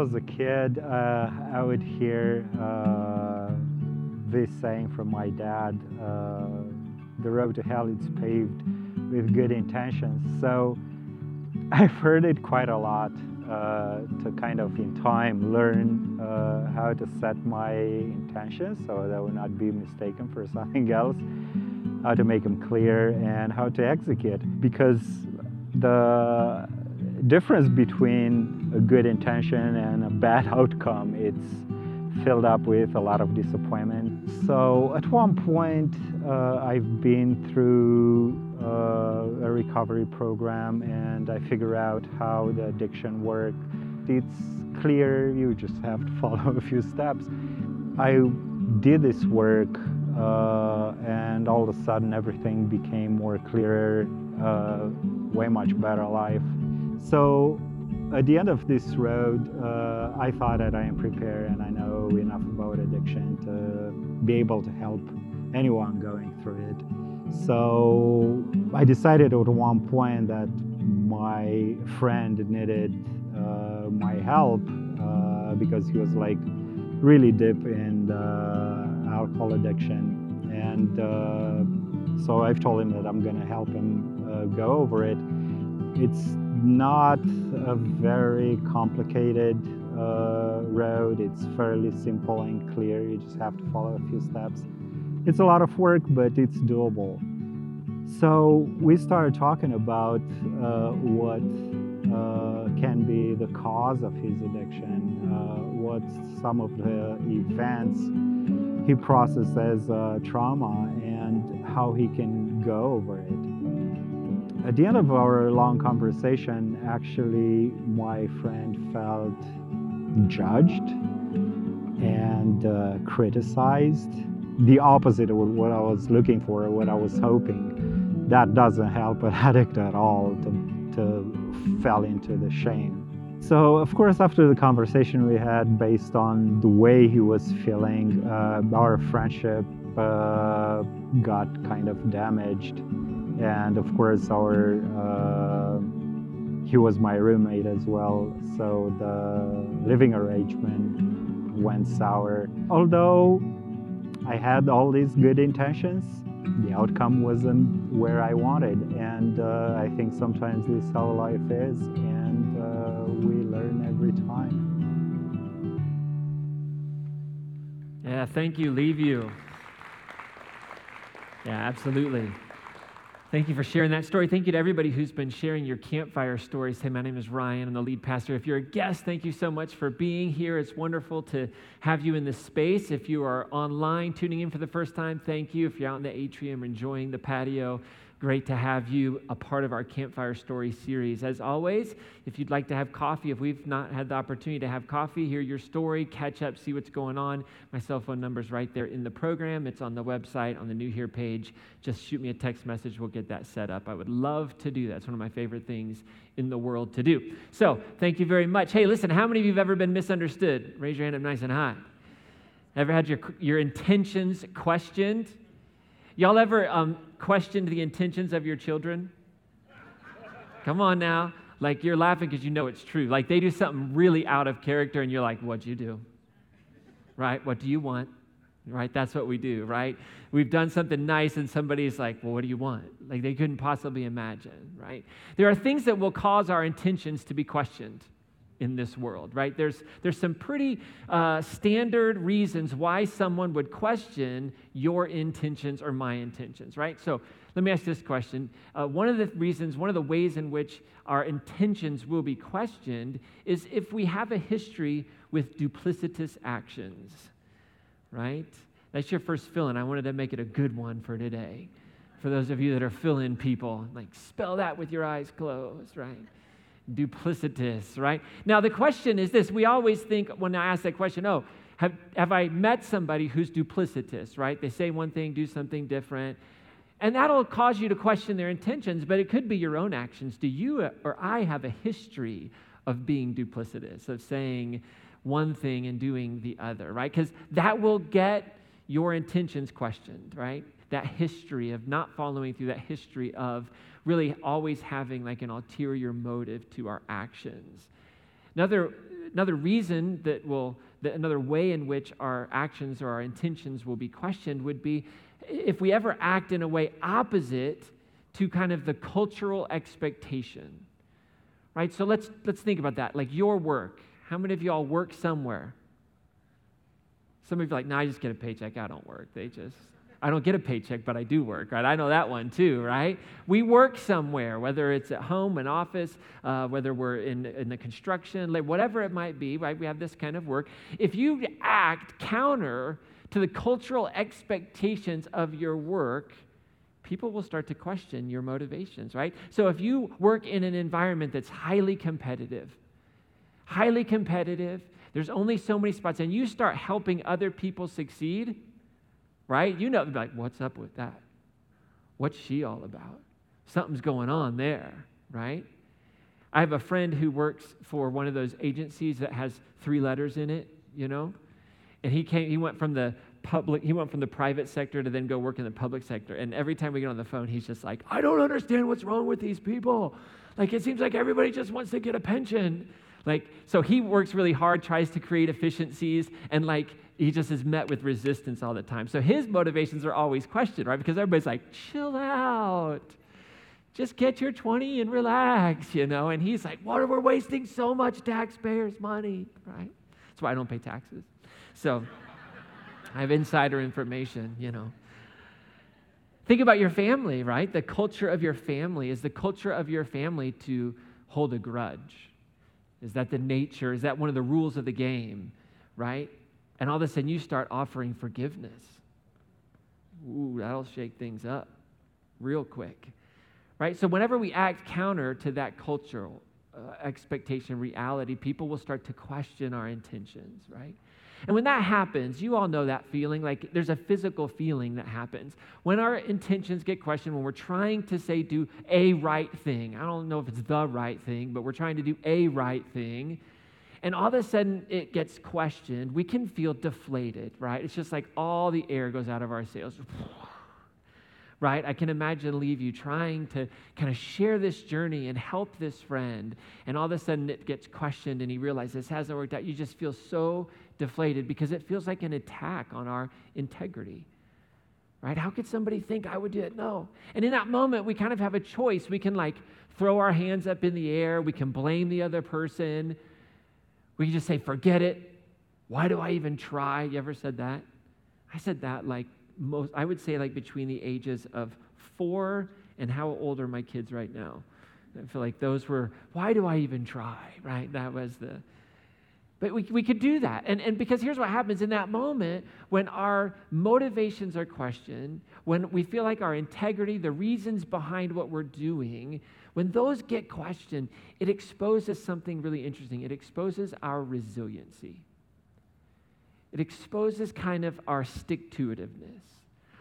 was a kid, uh, I would hear uh, this saying from my dad uh, the road to hell is paved with good intentions. So I've heard it quite a lot uh, to kind of in time learn uh, how to set my intentions so that I will not be mistaken for something else, how to make them clear, and how to execute. Because the difference between a good intention and a bad outcome, it's filled up with a lot of disappointment. So at one point, uh, I've been through uh, a recovery program and I figure out how the addiction works. It's clear, you just have to follow a few steps. I did this work uh, and all of a sudden everything became more clearer, uh, way much better life. So at the end of this road, uh, I thought that I am prepared and I know enough about addiction to be able to help anyone going through it. So I decided at one point that my friend needed uh, my help uh, because he was like really deep in alcohol addiction. And uh, so I've told him that I'm going to help him uh, go over it. It's not a very complicated uh, road. It's fairly simple and clear. You just have to follow a few steps. It's a lot of work, but it's doable. So we started talking about uh, what uh, can be the cause of his addiction, uh, what some of the events he processes as uh, trauma, and how he can go over it. At the end of our long conversation, actually, my friend felt judged and uh, criticized the opposite of what I was looking for, what I was hoping. That doesn't help an addict at all to, to fall into the shame. So, of course, after the conversation we had based on the way he was feeling, uh, our friendship uh, got kind of damaged. And of course, our uh, he was my roommate as well, so the living arrangement went sour. Although I had all these good intentions. The outcome wasn't where I wanted, and uh, I think sometimes this is how life is, and uh, we learn every time. Yeah, thank you, Liviu. Yeah, absolutely. Thank you for sharing that story. Thank you to everybody who's been sharing your campfire stories. Hey, my name is Ryan. I'm the lead pastor. If you're a guest, thank you so much for being here. It's wonderful to have you in this space. If you are online tuning in for the first time, thank you. If you're out in the atrium enjoying the patio, Great to have you a part of our Campfire Story series. As always, if you'd like to have coffee, if we've not had the opportunity to have coffee, hear your story, catch up, see what's going on, my cell phone number is right there in the program. It's on the website, on the New Here page. Just shoot me a text message. We'll get that set up. I would love to do that. It's one of my favorite things in the world to do. So, thank you very much. Hey, listen, how many of you have ever been misunderstood? Raise your hand up nice and high. Ever had your, your intentions questioned? Y'all ever um, questioned the intentions of your children? Come on now. Like you're laughing because you know it's true. Like they do something really out of character and you're like, what'd you do? Right? What do you want? Right? That's what we do, right? We've done something nice and somebody's like, well, what do you want? Like they couldn't possibly imagine, right? There are things that will cause our intentions to be questioned in this world, right? There's, there's some pretty uh, standard reasons why someone would question your intentions or my intentions, right? So let me ask this question. Uh, one of the reasons, one of the ways in which our intentions will be questioned is if we have a history with duplicitous actions, right? That's your first fill in. I wanted to make it a good one for today. For those of you that are fill in people, like spell that with your eyes closed, right? Duplicitous, right? Now, the question is this we always think when I ask that question, oh, have, have I met somebody who's duplicitous, right? They say one thing, do something different. And that'll cause you to question their intentions, but it could be your own actions. Do you or I have a history of being duplicitous, of saying one thing and doing the other, right? Because that will get your intentions questioned, right? That history of not following through, that history of really always having like an ulterior motive to our actions. Another another reason that will, that another way in which our actions or our intentions will be questioned would be if we ever act in a way opposite to kind of the cultural expectation. Right? So let's let's think about that. Like your work. How many of y'all work somewhere? Some of you are like, no, I just get a paycheck. I don't work. They just I don't get a paycheck, but I do work, right? I know that one too, right? We work somewhere, whether it's at home, an office, uh, whether we're in, in the construction, whatever it might be, right? We have this kind of work. If you act counter to the cultural expectations of your work, people will start to question your motivations, right? So if you work in an environment that's highly competitive, highly competitive, there's only so many spots, and you start helping other people succeed, right? You know, like, what's up with that? What's she all about? Something's going on there, right? I have a friend who works for one of those agencies that has three letters in it, you know? And he came, he went from the public, he went from the private sector to then go work in the public sector. And every time we get on the phone, he's just like, I don't understand what's wrong with these people. Like, it seems like everybody just wants to get a pension. Like, so he works really hard, tries to create efficiencies, and like, he just is met with resistance all the time. So his motivations are always questioned, right? Because everybody's like, chill out. Just get your 20 and relax, you know? And he's like, what are we wasting so much taxpayers' money, right? That's why I don't pay taxes. So I have insider information, you know. Think about your family, right? The culture of your family. Is the culture of your family to hold a grudge? Is that the nature? Is that one of the rules of the game, right? And all of a sudden you start offering forgiveness. Ooh, that'll shake things up real quick. Right? So, whenever we act counter to that cultural uh, expectation, reality, people will start to question our intentions, right? And when that happens, you all know that feeling like there's a physical feeling that happens. When our intentions get questioned, when we're trying to say, do a right thing, I don't know if it's the right thing, but we're trying to do a right thing, and all of a sudden it gets questioned, we can feel deflated, right? It's just like all the air goes out of our sails. Right? I can imagine Liviu trying to kind of share this journey and help this friend. And all of a sudden it gets questioned and he realizes this hasn't worked out. You just feel so deflated because it feels like an attack on our integrity right? How could somebody think I would do it? No. And in that moment, we kind of have a choice. We can like throw our hands up in the air, we can blame the other person, we can just say, forget it. Why do I even try? You ever said that? I said that like most, I would say like between the ages of four and how old are my kids right now? I feel like those were, why do I even try? Right? That was the, but we, we could do that. And, and because here's what happens in that moment when our motivations are questioned, when we feel like our integrity, the reasons behind what we're doing, when those get questioned, it exposes something really interesting. It exposes our resiliency. It exposes kind of our stick to itiveness.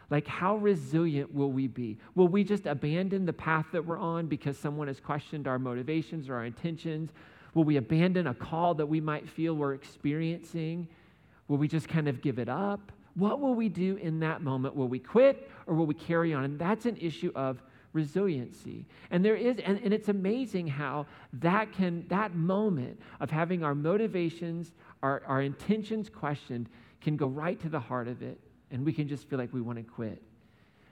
Like, how resilient will we be? Will we just abandon the path that we're on because someone has questioned our motivations or our intentions? Will we abandon a call that we might feel we're experiencing? Will we just kind of give it up? What will we do in that moment? Will we quit or will we carry on? And that's an issue of resiliency. And there is, and, and it's amazing how that can, that moment of having our motivations, our, our intentions questioned, can go right to the heart of it, and we can just feel like we want to quit.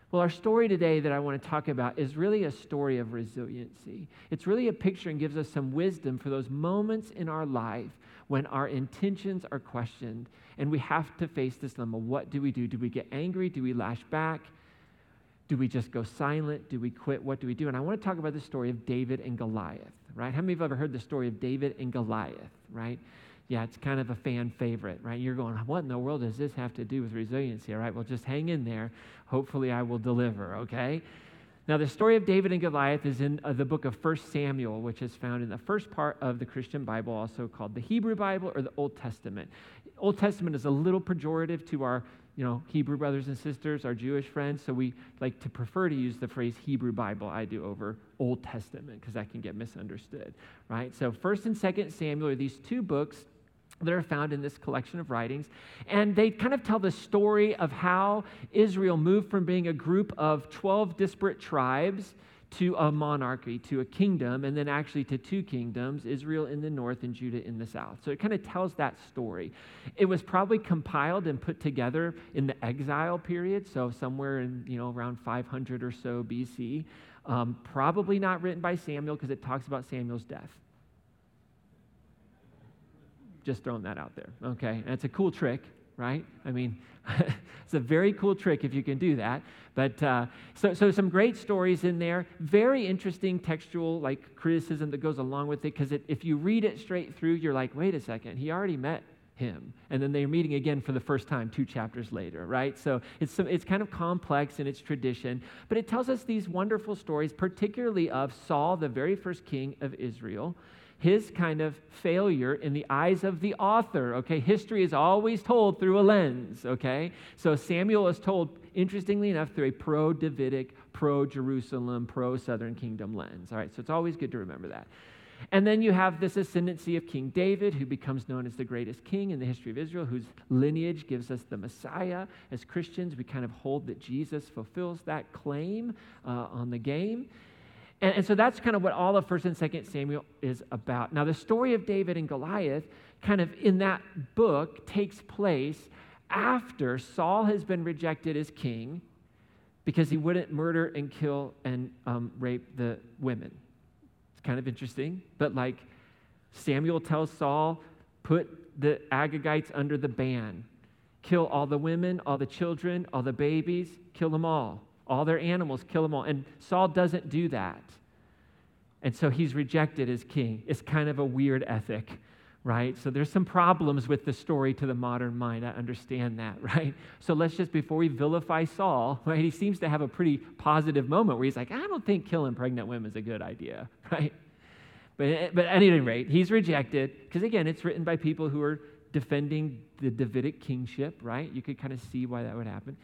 Well, our story today that I want to talk about is really a story of resiliency. It's really a picture and gives us some wisdom for those moments in our life when our intentions are questioned and we have to face this dilemma. What do we do? Do we get angry? Do we lash back? Do we just go silent? Do we quit? What do we do? And I want to talk about the story of David and Goliath, right? How many of you have ever heard the story of David and Goliath, right? Yeah, it's kind of a fan favorite, right? You're going, what in the world does this have to do with resiliency? All right, well, just hang in there. Hopefully, I will deliver, okay? Now, the story of David and Goliath is in uh, the book of 1 Samuel, which is found in the first part of the Christian Bible, also called the Hebrew Bible or the Old Testament. Old Testament is a little pejorative to our you know, Hebrew brothers and sisters, our Jewish friends, so we like to prefer to use the phrase Hebrew Bible, I do, over Old Testament, because that can get misunderstood, right? So, 1st and 2nd Samuel are these two books that are found in this collection of writings. And they kind of tell the story of how Israel moved from being a group of 12 disparate tribes to a monarchy, to a kingdom, and then actually to two kingdoms Israel in the north and Judah in the south. So it kind of tells that story. It was probably compiled and put together in the exile period, so somewhere in, you know, around 500 or so BC. Um, probably not written by Samuel because it talks about Samuel's death. Just throwing that out there, okay? And it's a cool trick, right? I mean, it's a very cool trick if you can do that. But uh, so, so some great stories in there. Very interesting textual like criticism that goes along with it because if you read it straight through, you're like, wait a second, he already met him. And then they're meeting again for the first time two chapters later, right? So it's, some, it's kind of complex in its tradition, but it tells us these wonderful stories, particularly of Saul, the very first king of Israel, his kind of failure in the eyes of the author. Okay, history is always told through a lens. Okay, so Samuel is told, interestingly enough, through a pro Davidic, pro Jerusalem, pro Southern Kingdom lens. All right, so it's always good to remember that. And then you have this ascendancy of King David, who becomes known as the greatest king in the history of Israel, whose lineage gives us the Messiah. As Christians, we kind of hold that Jesus fulfills that claim uh, on the game. And, and so that's kind of what all of 1st and 2nd Samuel is about. Now, the story of David and Goliath, kind of in that book, takes place after Saul has been rejected as king because he wouldn't murder and kill and um, rape the women. It's kind of interesting, but like Samuel tells Saul, put the Agagites under the ban. Kill all the women, all the children, all the babies, kill them all all their animals, kill them all. And Saul doesn't do that. And so he's rejected as king. It's kind of a weird ethic, right? So there's some problems with the story to the modern mind. I understand that, right? So let's just, before we vilify Saul, right, he seems to have a pretty positive moment where he's like, I don't think killing pregnant women is a good idea, right? But, but at any rate, he's rejected because, again, it's written by people who are defending the Davidic kingship, right? You could kind of see why that would happen.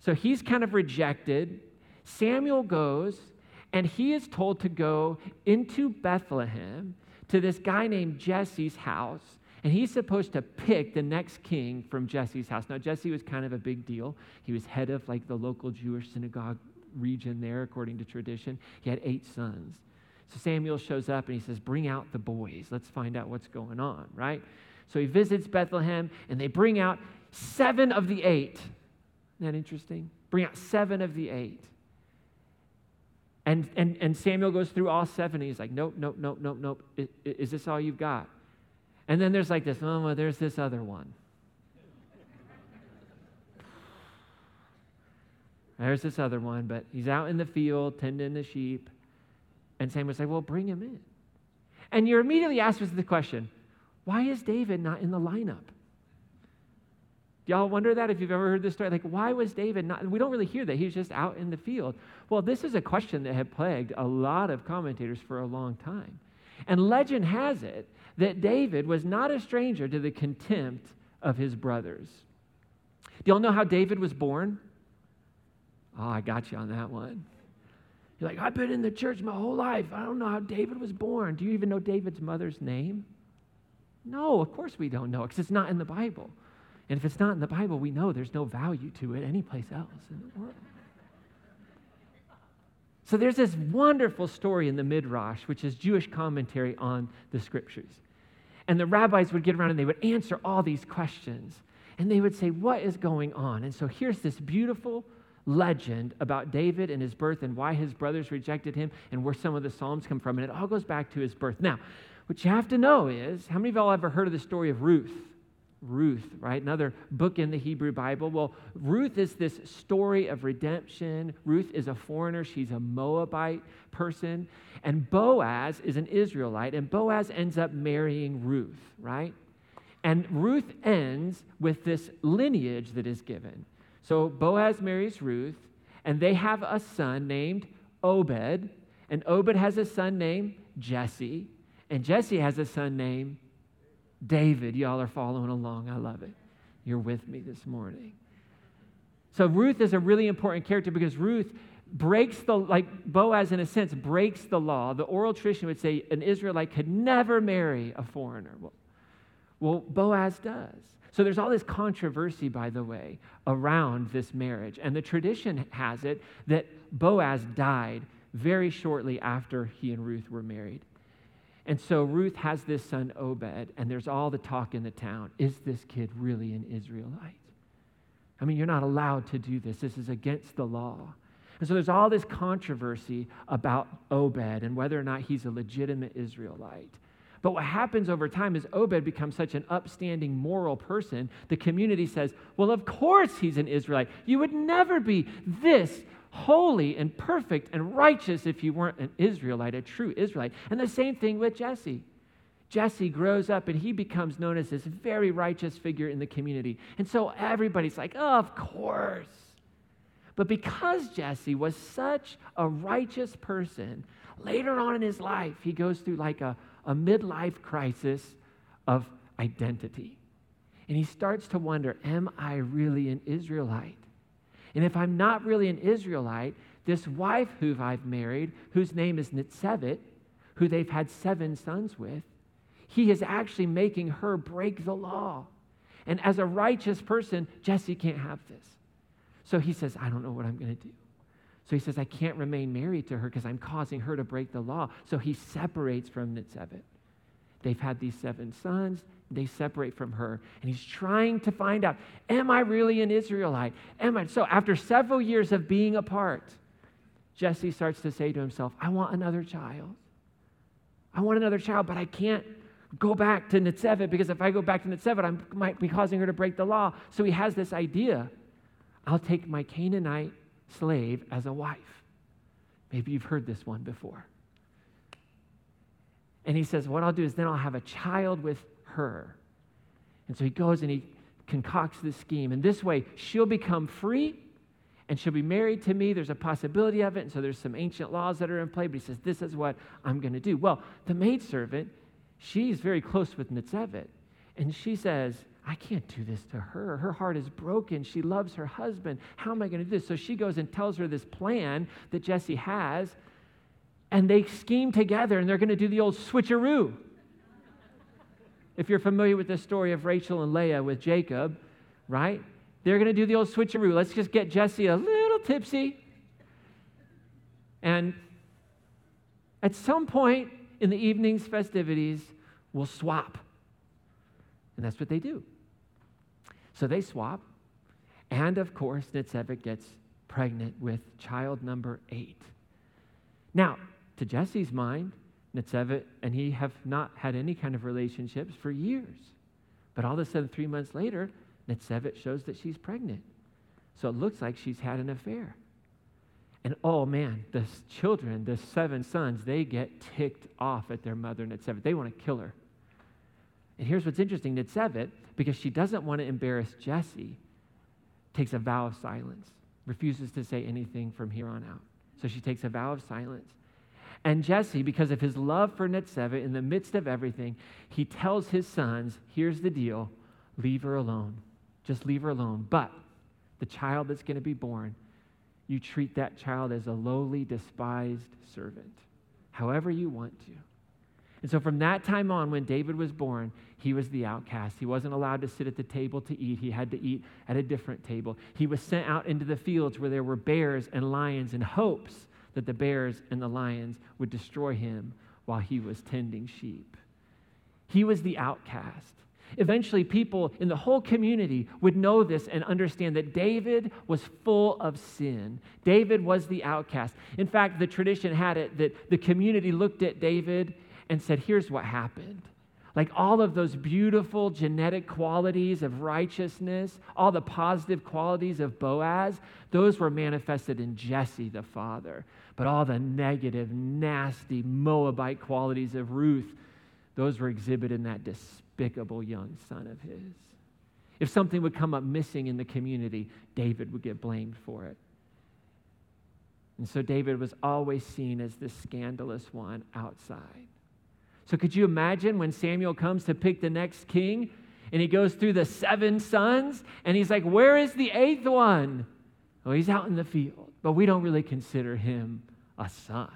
So he's kind of rejected. Samuel goes, and he is told to go into Bethlehem to this guy named Jesse's house. And he's supposed to pick the next king from Jesse's house. Now, Jesse was kind of a big deal. He was head of like the local Jewish synagogue region there, according to tradition. He had eight sons. So Samuel shows up and he says, Bring out the boys. Let's find out what's going on, right? So he visits Bethlehem and they bring out seven of the eight. Isn't that interesting? Bring out seven of the eight. And, and, and Samuel goes through all seven. he's like, nope, nope, nope, nope, nope. Is, is this all you've got? And then there's like this, oh, well, there's this other one. There's this other one, but he's out in the field tending the sheep. And Samuel's like, well, bring him in. And you're immediately asked with the question, why is David not in the lineup? Y'all wonder that if you've ever heard this story? Like, why was David not? We don't really hear that. He's just out in the field. Well, this is a question that had plagued a lot of commentators for a long time. And legend has it that David was not a stranger to the contempt of his brothers. Do y'all know how David was born? Oh, I got you on that one. You're like, I've been in the church my whole life. I don't know how David was born. Do you even know David's mother's name? No, of course we don't know because it's not in the Bible. And if it's not in the Bible, we know there's no value to it anyplace else in the world. So there's this wonderful story in the Midrash, which is Jewish commentary on the scriptures. And the rabbis would get around and they would answer all these questions. And they would say, What is going on? And so here's this beautiful legend about David and his birth and why his brothers rejected him and where some of the Psalms come from. And it all goes back to his birth. Now, what you have to know is how many of y'all ever heard of the story of Ruth? Ruth, right? Another book in the Hebrew Bible. Well, Ruth is this story of redemption. Ruth is a foreigner, she's a Moabite person. And Boaz is an Israelite, and Boaz ends up marrying Ruth, right? And Ruth ends with this lineage that is given. So Boaz marries Ruth, and they have a son named Obed, and Obed has a son named Jesse, and Jesse has a son named David, y'all are following along. I love it. You're with me this morning. So Ruth is a really important character because Ruth breaks the, like Boaz in a sense, breaks the law. The oral tradition would say an Israelite could never marry a foreigner. Well, well, Boaz does. So there's all this controversy, by the way, around this marriage. And the tradition has it that Boaz died very shortly after he and Ruth were married. And so Ruth has this son, Obed, and there's all the talk in the town. Is this kid really an Israelite? I mean, you're not allowed to do this. This is against the law. And so there's all this controversy about Obed and whether or not he's a legitimate Israelite. But what happens over time is Obed becomes such an upstanding moral person, the community says, well, of course he's an Israelite. You would never be this holy and perfect and righteous if you weren't an Israelite, a true Israelite. And the same thing with Jesse. Jesse grows up and he becomes known as this very righteous figure in the community. And so everybody's like, oh, of course. But because Jesse was such a righteous person, later on in his life, he goes through like a, a midlife crisis of identity. And he starts to wonder, am I really an Israelite? And if I'm not really an Israelite, this wife who I've married, whose name is Nitzebet, who they've had seven sons with, he is actually making her break the law. And as a righteous person, Jesse can't have this. So he says, I don't know what I'm going to do. So he says, I can't remain married to her because I'm causing her to break the law. So he separates from Nitzebet. They've had these seven sons they separate from her. And he's trying to find out, am I really an Israelite? Am I? So after several years of being apart, Jesse starts to say to himself, I want another child. I want another child, but I can't go back to Nitzebet because if I go back to Nitzebet, I might be causing her to break the law. So he has this idea I'll take my Canaanite slave as a wife. Maybe you've heard this one before. And he says, What I'll do is then I'll have a child with her. And so he goes and he concocts this scheme. And this way, she'll become free and she'll be married to me. There's a possibility of it. And so there's some ancient laws that are in play. But he says, This is what I'm going to do. Well, the maidservant, she's very close with Nitzebet. And she says, I can't do this to her. Her heart is broken. She loves her husband. How am I going to do this? So she goes and tells her this plan that Jesse has. And they scheme together and they're going to do the old switcheroo. If you're familiar with the story of Rachel and Leah with Jacob, right? They're going to do the old switcheroo. Let's just get Jesse a little tipsy. And at some point in the evening's festivities, we'll swap. And that's what they do. So they swap. And of course, Nitzebet gets pregnant with child number eight. Now, to Jesse's mind, Nitzebet and he have not had any kind of relationships for years. But all of a sudden, three months later, Nitzebet shows that she's pregnant. So it looks like she's had an affair. And oh man, the children, the seven sons, they get ticked off at their mother Nitzebet. They want to kill her. And here's what's interesting Nitzebet, because she doesn't want to embarrass Jesse, takes a vow of silence, refuses to say anything from here on out. So she takes a vow of silence. And Jesse, because of his love for Nitzebet, in the midst of everything, he tells his sons, here's the deal, leave her alone. Just leave her alone. But the child that's going to be born, you treat that child as a lowly, despised servant, however you want to. And so from that time on, when David was born, he was the outcast. He wasn't allowed to sit at the table to eat. He had to eat at a different table. He was sent out into the fields where there were bears and lions in hopes that the bears and the lions would destroy him while he was tending sheep. He was the outcast. Eventually, people in the whole community would know this and understand that David was full of sin. David was the outcast. In fact, the tradition had it that the community looked at David and said, Here's what happened. Like all of those beautiful genetic qualities of righteousness, all the positive qualities of Boaz, those were manifested in Jesse, the father. But all the negative, nasty Moabite qualities of Ruth, those were exhibited in that despicable young son of his. If something would come up missing in the community, David would get blamed for it. And so David was always seen as the scandalous one outside. So could you imagine when Samuel comes to pick the next king and he goes through the seven sons and he's like, Where is the eighth one? Oh, he's out in the field, but we don't really consider him a son,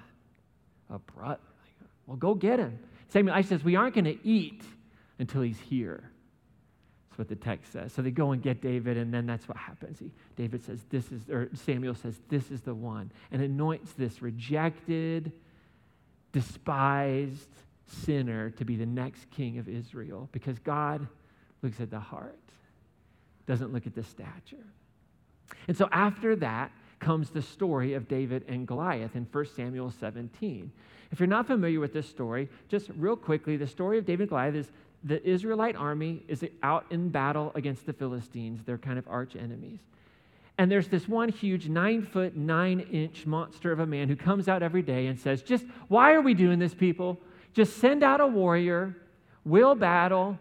a brother. Well, go get him. Samuel I says, We aren't going to eat until he's here. That's what the text says. So they go and get David, and then that's what happens. He, David says, This is, or Samuel says, This is the one, and anoints this rejected, despised sinner to be the next king of Israel because God looks at the heart, doesn't look at the stature. And so after that comes the story of David and Goliath in 1 Samuel 17. If you're not familiar with this story, just real quickly, the story of David and Goliath is the Israelite army is out in battle against the Philistines. They're kind of arch enemies. And there's this one huge nine foot, nine inch monster of a man who comes out every day and says, Just why are we doing this, people? Just send out a warrior, we'll battle,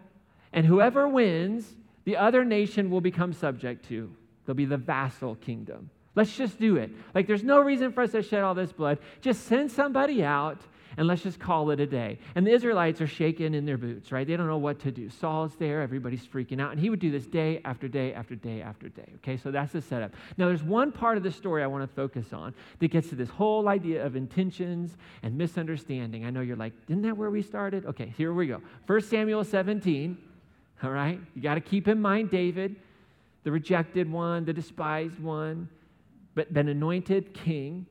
and whoever wins, the other nation will become subject to. They'll be the vassal kingdom. Let's just do it. Like, there's no reason for us to shed all this blood. Just send somebody out and let's just call it a day. And the Israelites are shaking in their boots, right? They don't know what to do. Saul's there, everybody's freaking out. And he would do this day after day after day after day, okay? So that's the setup. Now, there's one part of the story I want to focus on that gets to this whole idea of intentions and misunderstanding. I know you're like, isn't that where we started? Okay, here we go. 1 Samuel 17, all right? You got to keep in mind David, the rejected one, the despised one, but been anointed king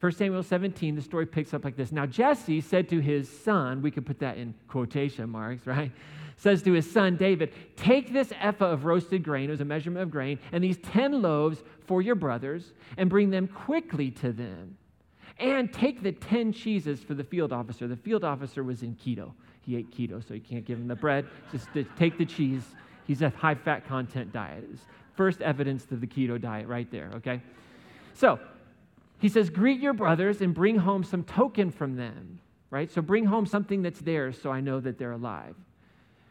1 Samuel 17, the story picks up like this. Now, Jesse said to his son, we could put that in quotation marks, right? Says to his son David, Take this ephah of roasted grain, it was a measurement of grain, and these 10 loaves for your brothers, and bring them quickly to them. And take the 10 cheeses for the field officer. The field officer was in keto. He ate keto, so you can't give him the bread. Just take the cheese. He's a high fat content diet. First evidence of the keto diet right there, okay? So, he says, Greet your brothers and bring home some token from them, right? So bring home something that's theirs so I know that they're alive.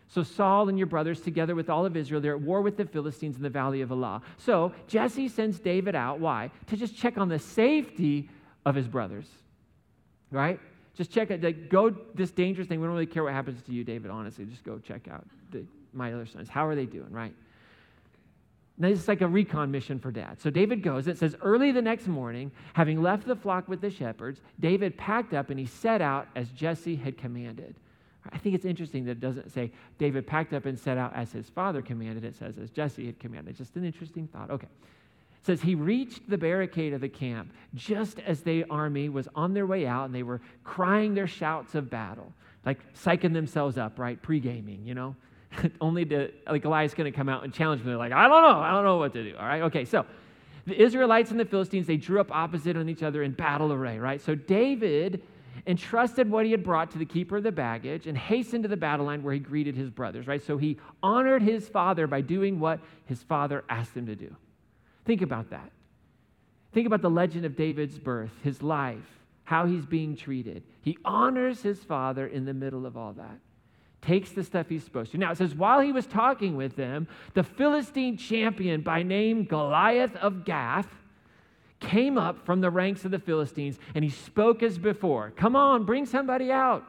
So Saul and your brothers, together with all of Israel, they're at war with the Philistines in the valley of Elah. So Jesse sends David out. Why? To just check on the safety of his brothers, right? Just check it. Like, go this dangerous thing. We don't really care what happens to you, David, honestly. Just go check out the, my other sons. How are they doing, right? Now, this is like a recon mission for dad. So David goes. It says, Early the next morning, having left the flock with the shepherds, David packed up and he set out as Jesse had commanded. I think it's interesting that it doesn't say David packed up and set out as his father commanded. It says as Jesse had commanded. Just an interesting thought. Okay. It says he reached the barricade of the camp just as the army was on their way out and they were crying their shouts of battle, like psyching themselves up, right? Pre gaming, you know? only to, like, Goliath's going to come out and challenge me. They're like, I don't know. I don't know what to do. All right. Okay. So the Israelites and the Philistines, they drew up opposite on each other in battle array, right? So David entrusted what he had brought to the keeper of the baggage and hastened to the battle line where he greeted his brothers, right? So he honored his father by doing what his father asked him to do. Think about that. Think about the legend of David's birth, his life, how he's being treated. He honors his father in the middle of all that takes the stuff he's supposed to. Now it says, while he was talking with them, the Philistine champion by name Goliath of Gath came up from the ranks of the Philistines and he spoke as before Come on, bring somebody out.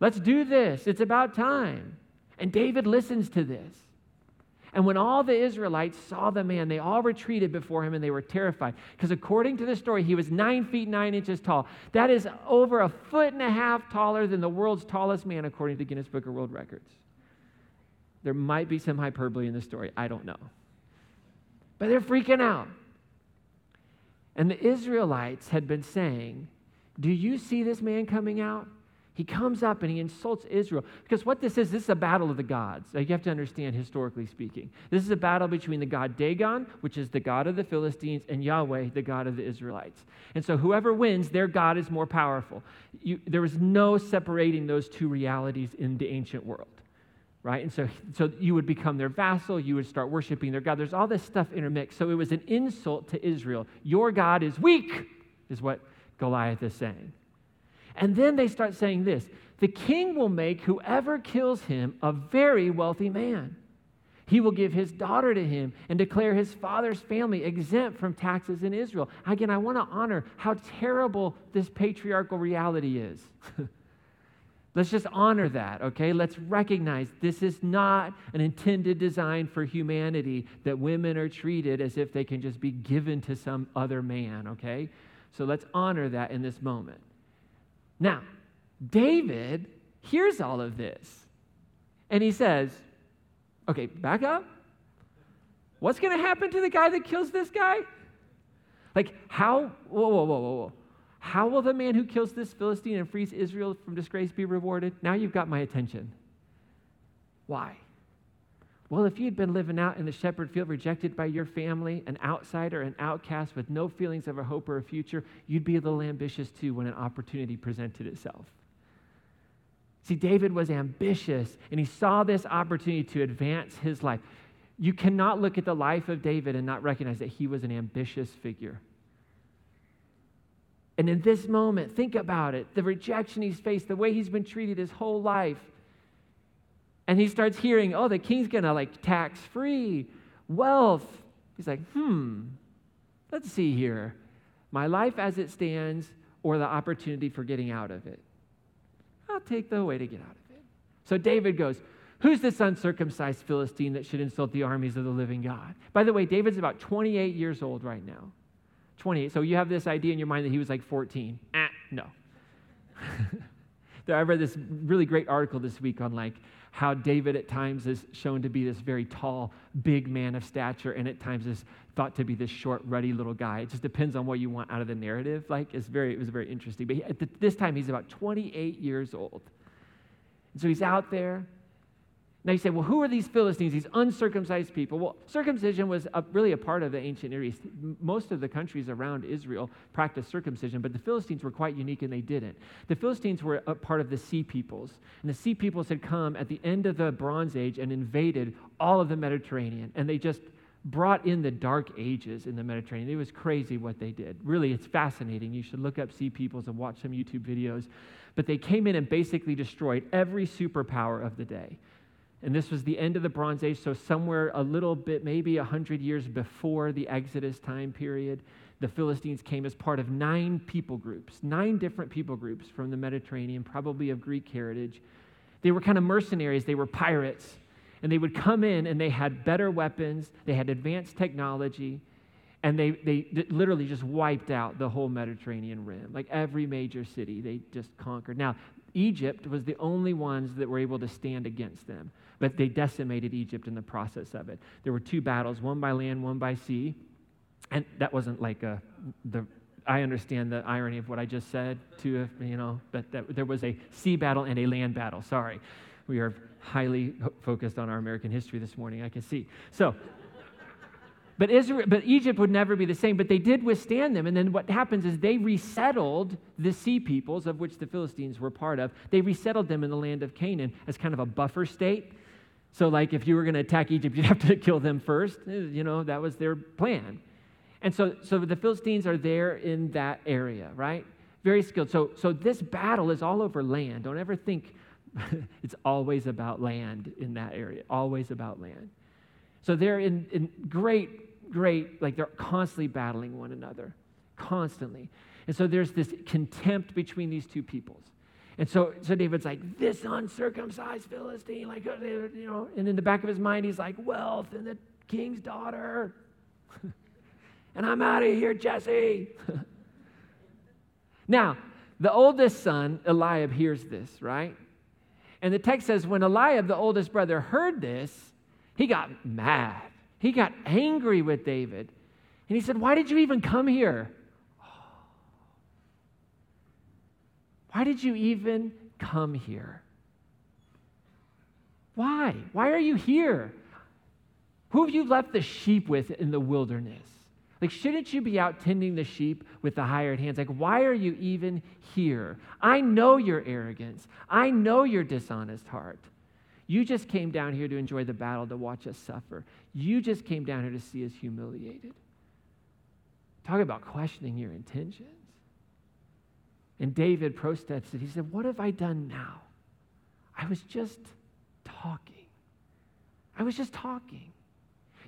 Let's do this. It's about time. And David listens to this. And when all the Israelites saw the man, they all retreated before him and they were terrified. Because according to the story, he was nine feet nine inches tall. That is over a foot and a half taller than the world's tallest man, according to Guinness Book of World Records. There might be some hyperbole in the story. I don't know. But they're freaking out. And the Israelites had been saying, Do you see this man coming out? He comes up and he insults Israel. Because what this is, this is a battle of the gods. you have to understand, historically speaking. This is a battle between the god Dagon, which is the god of the Philistines, and Yahweh, the god of the Israelites. And so whoever wins, their God is more powerful. You, there was no separating those two realities in the ancient world. Right? And so, so you would become their vassal, you would start worshiping their God. There's all this stuff intermixed. So it was an insult to Israel. Your God is weak, is what Goliath is saying. And then they start saying this the king will make whoever kills him a very wealthy man. He will give his daughter to him and declare his father's family exempt from taxes in Israel. Again, I want to honor how terrible this patriarchal reality is. Let's just honor that, okay? Let's recognize this is not an intended design for humanity that women are treated as if they can just be given to some other man, okay? So let's honor that in this moment. Now, David hears all of this and he says, Okay, back up. What's going to happen to the guy that kills this guy? Like, how, whoa, whoa, whoa, whoa, whoa. How will the man who kills this Philistine and frees Israel from disgrace be rewarded? Now you've got my attention. Why? Well, if you'd been living out in the shepherd field, rejected by your family, an outsider, an outcast with no feelings of a hope or a future, you'd be a little ambitious too when an opportunity presented itself. See, David was ambitious and he saw this opportunity to advance his life. You cannot look at the life of David and not recognize that he was an ambitious figure. And in this moment, think about it the rejection he's faced, the way he's been treated his whole life. And he starts hearing, oh, the king's gonna like tax free wealth. He's like, hmm, let's see here. My life as it stands, or the opportunity for getting out of it. I'll take the way to get out of it. So David goes, Who's this uncircumcised Philistine that should insult the armies of the living God? By the way, David's about 28 years old right now. 28. So you have this idea in your mind that he was like 14. Ah, no. I read this really great article this week on like how David at times is shown to be this very tall, big man of stature, and at times is thought to be this short, ruddy little guy. It just depends on what you want out of the narrative. Like, it's very, it was very interesting. But he, at the, this time, he's about 28 years old. And so he's out there. Now you say, well, who are these Philistines, these uncircumcised people? Well, circumcision was a, really a part of the ancient Near East. Most of the countries around Israel practiced circumcision, but the Philistines were quite unique and they didn't. The Philistines were a part of the Sea Peoples, and the Sea Peoples had come at the end of the Bronze Age and invaded all of the Mediterranean, and they just brought in the dark ages in the Mediterranean. It was crazy what they did. Really, it's fascinating. You should look up Sea Peoples and watch some YouTube videos. But they came in and basically destroyed every superpower of the day. And this was the end of the Bronze Age, so somewhere a little bit, maybe 100 years before the Exodus time period, the Philistines came as part of nine people groups, nine different people groups from the Mediterranean, probably of Greek heritage. They were kind of mercenaries, they were pirates. And they would come in and they had better weapons, they had advanced technology, and they, they literally just wiped out the whole Mediterranean rim. Like every major city, they just conquered. Now, Egypt was the only ones that were able to stand against them but they decimated Egypt in the process of it. There were two battles, one by land, one by sea. And that wasn't like a, the, I understand the irony of what I just said, too, you know, but that, there was a sea battle and a land battle. Sorry. We are highly focused on our American history this morning, I can see. So, but, Israel, but Egypt would never be the same, but they did withstand them. And then what happens is they resettled the sea peoples, of which the Philistines were part of. They resettled them in the land of Canaan as kind of a buffer state so, like, if you were going to attack Egypt, you'd have to kill them first. Eh, you know, that was their plan. And so, so the Philistines are there in that area, right? Very skilled. So, so this battle is all over land. Don't ever think it's always about land in that area, always about land. So they're in, in great, great, like they're constantly battling one another, constantly. And so there's this contempt between these two peoples. And so, so David's like, this uncircumcised Philistine, like, uh, you know, and in the back of his mind, he's like, wealth and the king's daughter. and I'm out of here, Jesse. now, the oldest son, Eliab, hears this, right? And the text says, when Eliab, the oldest brother, heard this, he got mad. He got angry with David. And he said, Why did you even come here? Why did you even come here? Why? Why are you here? Who have you left the sheep with in the wilderness? Like, shouldn't you be out tending the sheep with the hired hands? Like, why are you even here? I know your arrogance. I know your dishonest heart. You just came down here to enjoy the battle, to watch us suffer. You just came down here to see us humiliated. Talk about questioning your intentions. And David protested. He said, What have I done now? I was just talking. I was just talking.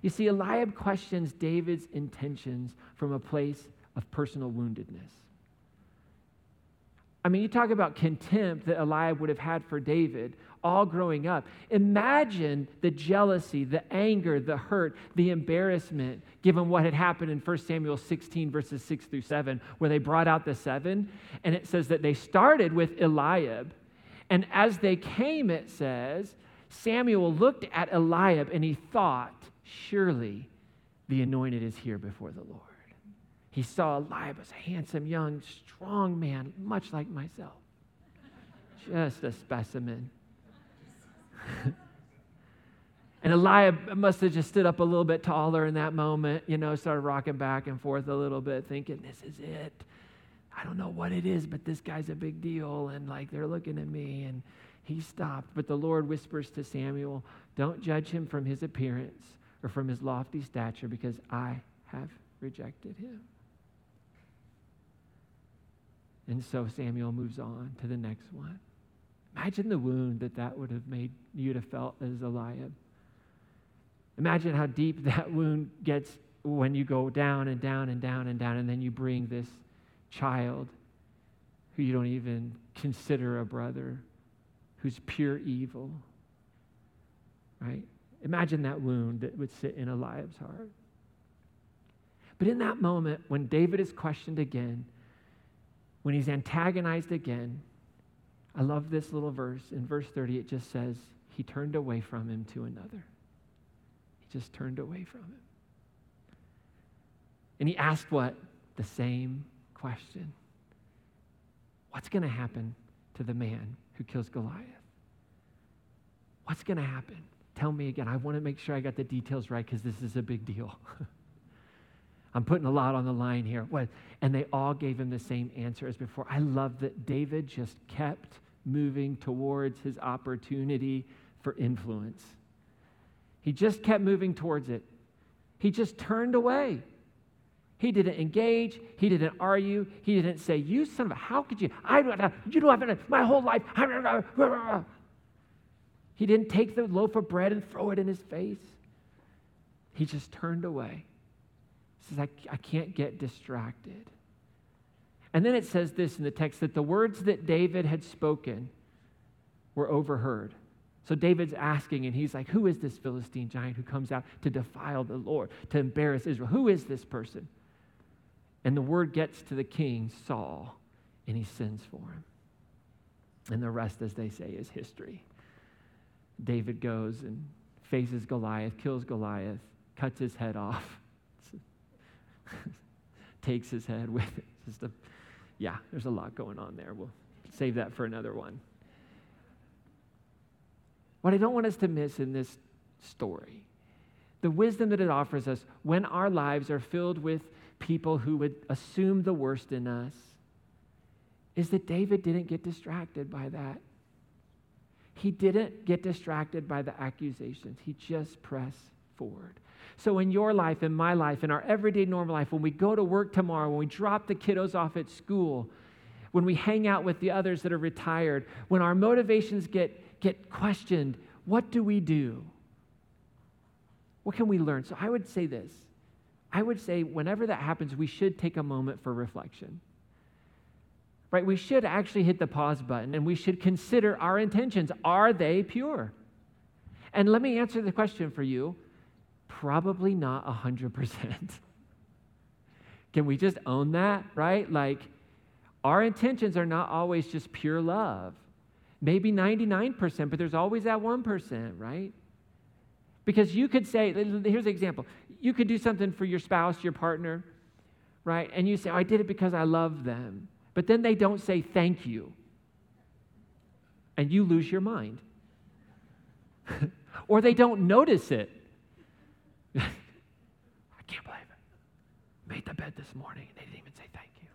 You see, Eliab questions David's intentions from a place of personal woundedness. I mean, you talk about contempt that Eliab would have had for David all growing up. Imagine the jealousy, the anger, the hurt, the embarrassment, given what had happened in 1 Samuel 16, verses 6 through 7, where they brought out the seven. And it says that they started with Eliab. And as they came, it says, Samuel looked at Eliab and he thought, surely the anointed is here before the Lord. He saw Eliab as a handsome, young, strong man, much like myself. Just a specimen. and Eliab must have just stood up a little bit taller in that moment, you know, started rocking back and forth a little bit, thinking, this is it. I don't know what it is, but this guy's a big deal. And like they're looking at me. And he stopped. But the Lord whispers to Samuel, Don't judge him from his appearance or from his lofty stature, because I have rejected him. And so Samuel moves on to the next one. Imagine the wound that that would have made you to felt as Eliab. Imagine how deep that wound gets when you go down and down and down and down, and then you bring this child who you don't even consider a brother, who's pure evil. Right? Imagine that wound that would sit in Eliab's heart. But in that moment, when David is questioned again, when he's antagonized again, I love this little verse. In verse 30, it just says, He turned away from him to another. He just turned away from him. And he asked what? The same question What's going to happen to the man who kills Goliath? What's going to happen? Tell me again. I want to make sure I got the details right because this is a big deal. I'm putting a lot on the line here. What? And they all gave him the same answer as before. I love that David just kept moving towards his opportunity for influence. He just kept moving towards it. He just turned away. He didn't engage. He didn't argue. He didn't say, You son of a, how could you? I don't, you don't have my whole life. He didn't take the loaf of bread and throw it in his face. He just turned away. He says, I, I can't get distracted. And then it says this in the text that the words that David had spoken were overheard. So David's asking, and he's like, Who is this Philistine giant who comes out to defile the Lord, to embarrass Israel? Who is this person? And the word gets to the king, Saul, and he sends for him. And the rest, as they say, is history. David goes and faces Goliath, kills Goliath, cuts his head off, takes his head with it. Just a, yeah, there's a lot going on there. We'll save that for another one. What I don't want us to miss in this story, the wisdom that it offers us when our lives are filled with people who would assume the worst in us, is that David didn't get distracted by that. He didn't get distracted by the accusations. He just pressed forward. So, in your life, in my life, in our everyday normal life, when we go to work tomorrow, when we drop the kiddos off at school, when we hang out with the others that are retired, when our motivations get, get questioned, what do we do? What can we learn? So, I would say this I would say, whenever that happens, we should take a moment for reflection right? We should actually hit the pause button and we should consider our intentions. Are they pure? And let me answer the question for you probably not 100%. Can we just own that, right? Like, our intentions are not always just pure love. Maybe 99%, but there's always that 1%, right? Because you could say, here's an example. You could do something for your spouse, your partner, right? And you say, oh, I did it because I love them but then they don't say thank you. And you lose your mind. or they don't notice it. I can't believe it. Made the bed this morning and they didn't even say thank you.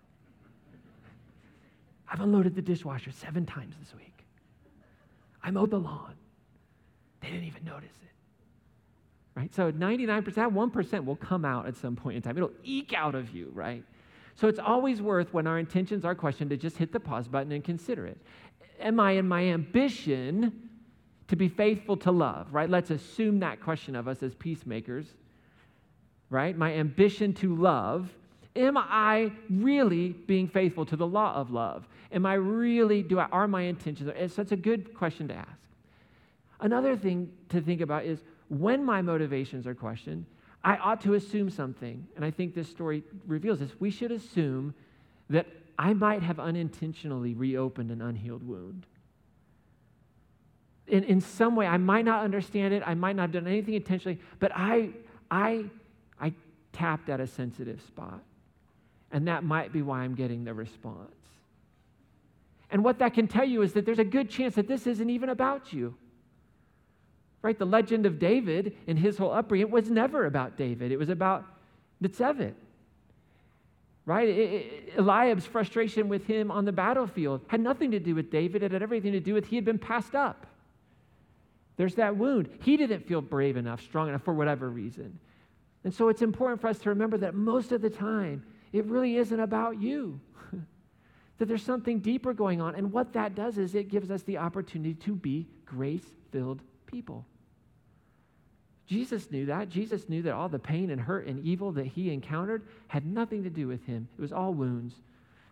I've unloaded the dishwasher seven times this week. I mowed the lawn. They didn't even notice it. Right? So 99%, 1% will come out at some point in time. It'll eke out of you, right? So it's always worth, when our intentions are questioned, to just hit the pause button and consider it. Am I in my ambition to be faithful to love, right? Let's assume that question of us as peacemakers, right? My ambition to love. Am I really being faithful to the law of love? Am I really, do I, are my intentions? It's such a good question to ask. Another thing to think about is when my motivations are questioned, I ought to assume something. And I think this story reveals this. We should assume that I might have unintentionally reopened an unhealed wound. in, in some way, I might not understand it, I might not have done anything intentionally, but I, I, I tapped at a sensitive spot. And that might be why I'm getting the response. And what that can tell you is that there's a good chance that this isn't even about you. Right? The legend of David and his whole upbringing, was never about David. It was about Nitzevet. Right? It, it, Eliab's frustration with him on the battlefield had nothing to do with David. It had everything to do with he had been passed up. There's that wound. He didn't feel brave enough, strong enough for whatever reason. And so it's important for us to remember that most of the time, it really isn't about you. that there's something deeper going on. And what that does is it gives us the opportunity to be grace filled people. Jesus knew that. Jesus knew that all the pain and hurt and evil that he encountered had nothing to do with him. It was all wounds,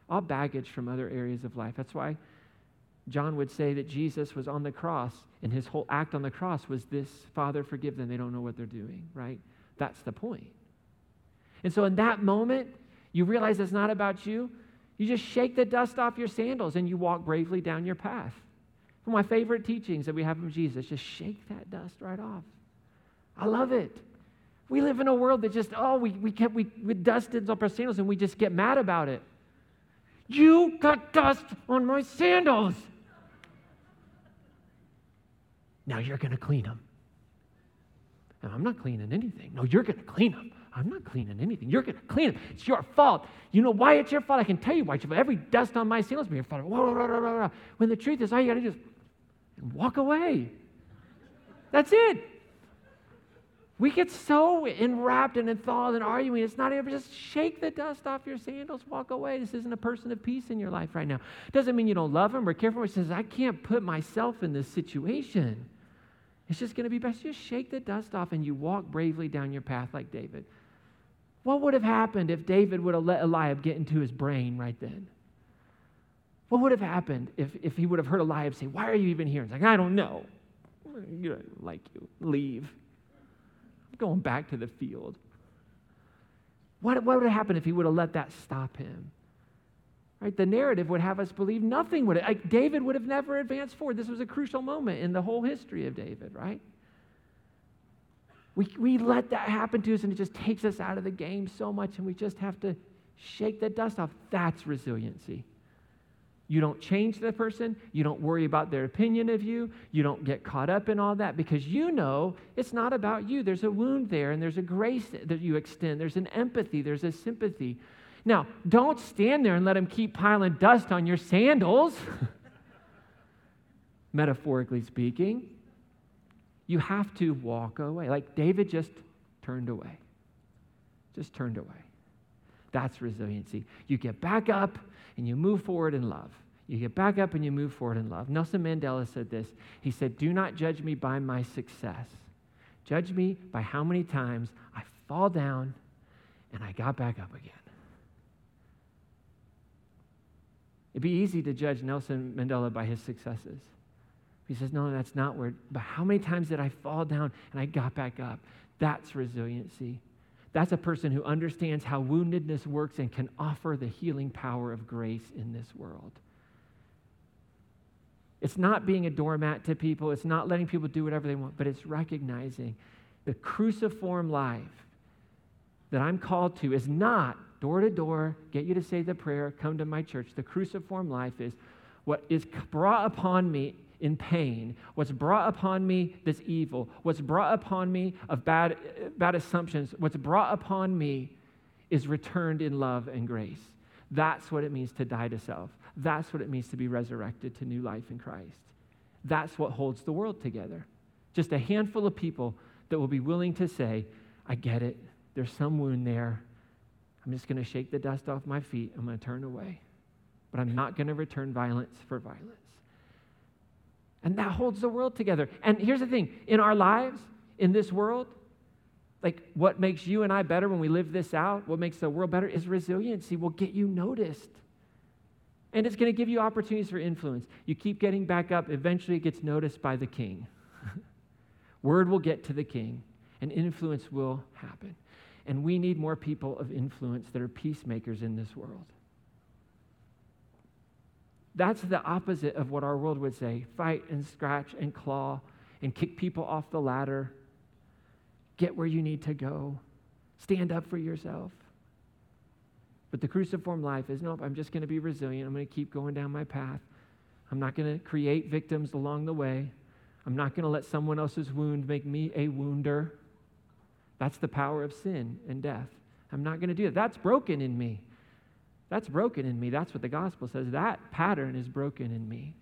all baggage from other areas of life. That's why John would say that Jesus was on the cross, and his whole act on the cross was this Father, forgive them. They don't know what they're doing, right? That's the point. And so in that moment, you realize it's not about you. You just shake the dust off your sandals and you walk bravely down your path. One of my favorite teachings that we have from Jesus, just shake that dust right off. I love it. We live in a world that just, oh, we, we, kept, we, we dusted up our sandals and we just get mad about it. You got dust on my sandals. Now you're going to clean them. And I'm not cleaning anything. No, you're going to clean them. I'm not cleaning anything. You're going to clean them. It's your fault. You know why it's your fault? I can tell you why it's your fault. Every dust on my sandals be your fault. When the truth is, all you got to do is walk away. That's it. We get so enwrapped and enthralled in arguing. It's not even just shake the dust off your sandals, walk away. This isn't a person of peace in your life right now. Doesn't mean you don't love him or care for him. It says, I can't put myself in this situation. It's just going to be best. Just shake the dust off and you walk bravely down your path like David. What would have happened if David would have let Eliab get into his brain right then? What would have happened if, if he would have heard Eliab say, Why are you even here? He's like, I don't know. You like you. Leave. I'm going back to the field. What, what would have happened if he would have let that stop him? Right? The narrative would have us believe nothing would. Like David would have never advanced forward. This was a crucial moment in the whole history of David, right? We, we let that happen to us and it just takes us out of the game so much and we just have to shake the dust off. That's resiliency. You don't change the person. You don't worry about their opinion of you. You don't get caught up in all that because you know it's not about you. There's a wound there and there's a grace that you extend. There's an empathy. There's a sympathy. Now, don't stand there and let them keep piling dust on your sandals, metaphorically speaking. You have to walk away. Like David just turned away. Just turned away. That's resiliency. You get back up and you move forward in love. You get back up and you move forward in love. Nelson Mandela said this. He said, Do not judge me by my success. Judge me by how many times I fall down and I got back up again. It'd be easy to judge Nelson Mandela by his successes. He says, No, that's not where, but how many times did I fall down and I got back up? That's resiliency. That's a person who understands how woundedness works and can offer the healing power of grace in this world. It's not being a doormat to people, it's not letting people do whatever they want, but it's recognizing the cruciform life that I'm called to is not door to door, get you to say the prayer, come to my church. The cruciform life is what is brought upon me in pain, what's brought upon me this evil, what's brought upon me of bad, bad assumptions, what's brought upon me is returned in love and grace. That's what it means to die to self. That's what it means to be resurrected to new life in Christ. That's what holds the world together. Just a handful of people that will be willing to say, I get it. There's some wound there. I'm just going to shake the dust off my feet. I'm going to turn away. But I'm not going to return violence for violence. And that holds the world together. And here's the thing in our lives, in this world, like what makes you and I better when we live this out, what makes the world better is resiliency will get you noticed. And it's going to give you opportunities for influence. You keep getting back up, eventually it gets noticed by the king. Word will get to the king, and influence will happen. And we need more people of influence that are peacemakers in this world. That's the opposite of what our world would say fight and scratch and claw and kick people off the ladder. Get where you need to go. Stand up for yourself. But the cruciform life is nope, I'm just going to be resilient. I'm going to keep going down my path. I'm not going to create victims along the way. I'm not going to let someone else's wound make me a wounder. That's the power of sin and death. I'm not going to do it. That's broken in me. That's broken in me. That's what the gospel says. That pattern is broken in me.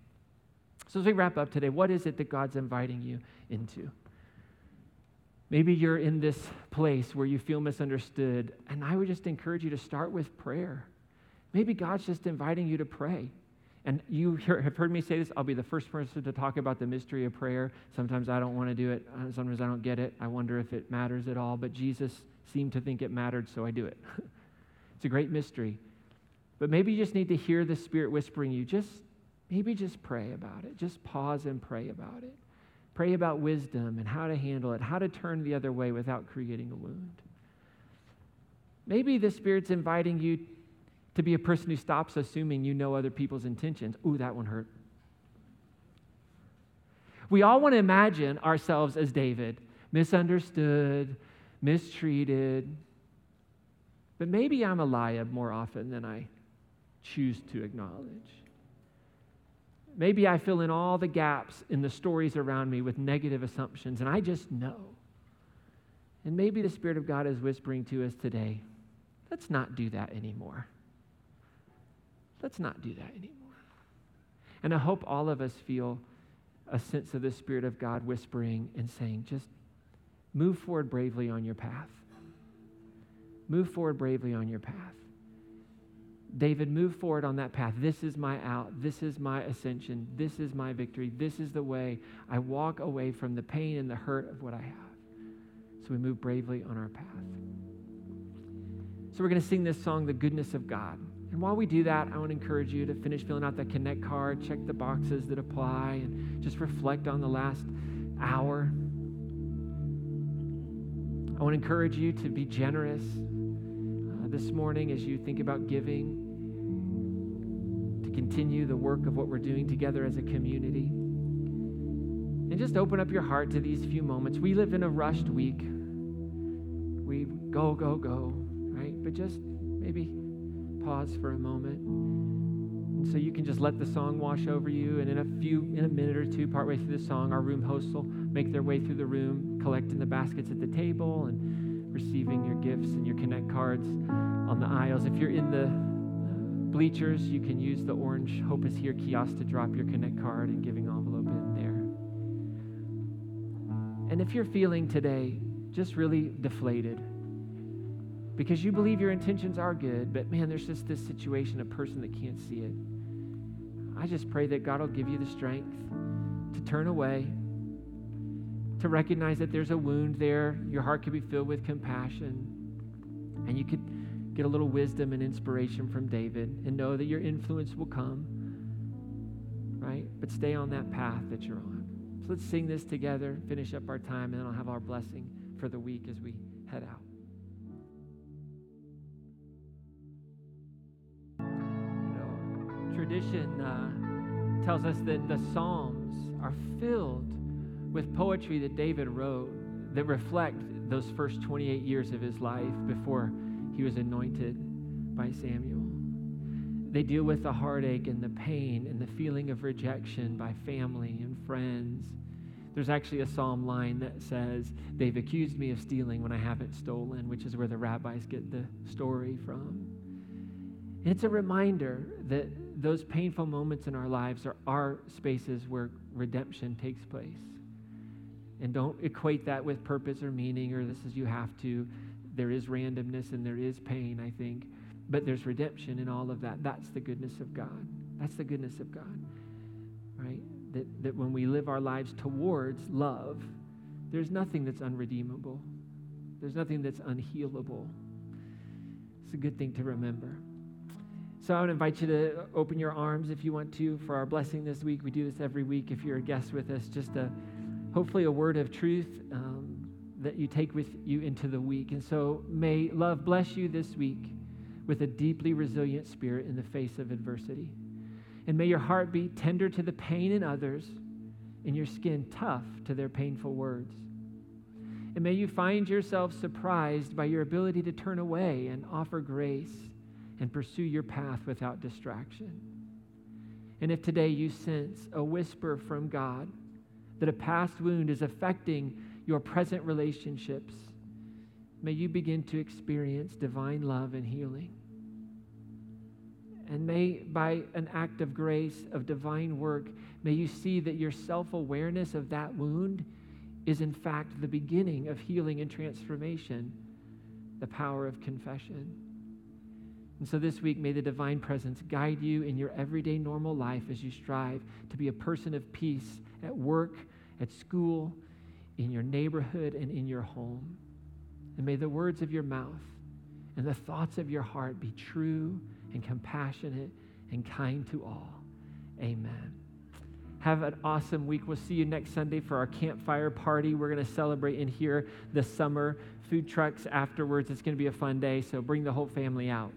So, as we wrap up today, what is it that God's inviting you into? Maybe you're in this place where you feel misunderstood, and I would just encourage you to start with prayer. Maybe God's just inviting you to pray. And you hear, have heard me say this. I'll be the first person to talk about the mystery of prayer. Sometimes I don't want to do it. Uh, sometimes I don't get it. I wonder if it matters at all. But Jesus seemed to think it mattered, so I do it. it's a great mystery. But maybe you just need to hear the Spirit whispering you. Just maybe just pray about it. Just pause and pray about it. Pray about wisdom and how to handle it, how to turn the other way without creating a wound. Maybe the Spirit's inviting you to be a person who stops assuming you know other people's intentions. Ooh, that one hurt. We all want to imagine ourselves as David, misunderstood, mistreated. But maybe I'm a Eliab more often than I choose to acknowledge. Maybe I fill in all the gaps in the stories around me with negative assumptions, and I just know. And maybe the Spirit of God is whispering to us today let's not do that anymore. Let's not do that anymore. And I hope all of us feel a sense of the Spirit of God whispering and saying, just move forward bravely on your path. Move forward bravely on your path. David, move forward on that path. This is my out. This is my ascension. This is my victory. This is the way I walk away from the pain and the hurt of what I have. So we move bravely on our path. So we're going to sing this song, The Goodness of God. And while we do that, I want to encourage you to finish filling out that Connect card, check the boxes that apply, and just reflect on the last hour. I want to encourage you to be generous uh, this morning as you think about giving, to continue the work of what we're doing together as a community. And just open up your heart to these few moments. We live in a rushed week. We go, go, go, right? But just maybe pause for a moment. And so you can just let the song wash over you. And in a few, in a minute or two, partway through the song, our room hosts will make their way through the room, collecting the baskets at the table and receiving your gifts and your connect cards on the aisles. If you're in the bleachers, you can use the orange Hope is Here kiosk to drop your connect card and giving envelope in there. And if you're feeling today just really deflated, because you believe your intentions are good, but man, there's just this situation, a person that can't see it. I just pray that God will give you the strength to turn away, to recognize that there's a wound there. Your heart could be filled with compassion, and you could get a little wisdom and inspiration from David and know that your influence will come, right? But stay on that path that you're on. So let's sing this together, finish up our time, and then I'll have our blessing for the week as we head out. Tradition uh, tells us that the Psalms are filled with poetry that David wrote that reflect those first 28 years of his life before he was anointed by Samuel. They deal with the heartache and the pain and the feeling of rejection by family and friends. There's actually a psalm line that says, They've accused me of stealing when I haven't stolen, which is where the rabbis get the story from. And it's a reminder that those painful moments in our lives are our spaces where redemption takes place. And don't equate that with purpose or meaning or this is you have to. There is randomness and there is pain, I think. But there's redemption in all of that. That's the goodness of God. That's the goodness of God, right? That, that when we live our lives towards love, there's nothing that's unredeemable, there's nothing that's unhealable. It's a good thing to remember. So I would invite you to open your arms if you want to for our blessing this week. We do this every week. If you're a guest with us, just a hopefully a word of truth um, that you take with you into the week. And so may love bless you this week with a deeply resilient spirit in the face of adversity. And may your heart be tender to the pain in others and your skin tough to their painful words. And may you find yourself surprised by your ability to turn away and offer grace and pursue your path without distraction. And if today you sense a whisper from God that a past wound is affecting your present relationships, may you begin to experience divine love and healing. And may, by an act of grace, of divine work, may you see that your self awareness of that wound is, in fact, the beginning of healing and transformation, the power of confession. And so this week, may the divine presence guide you in your everyday normal life as you strive to be a person of peace at work, at school, in your neighborhood, and in your home. And may the words of your mouth and the thoughts of your heart be true and compassionate and kind to all. Amen. Have an awesome week. We'll see you next Sunday for our campfire party. We're going to celebrate in here this summer. Food trucks afterwards. It's going to be a fun day, so bring the whole family out.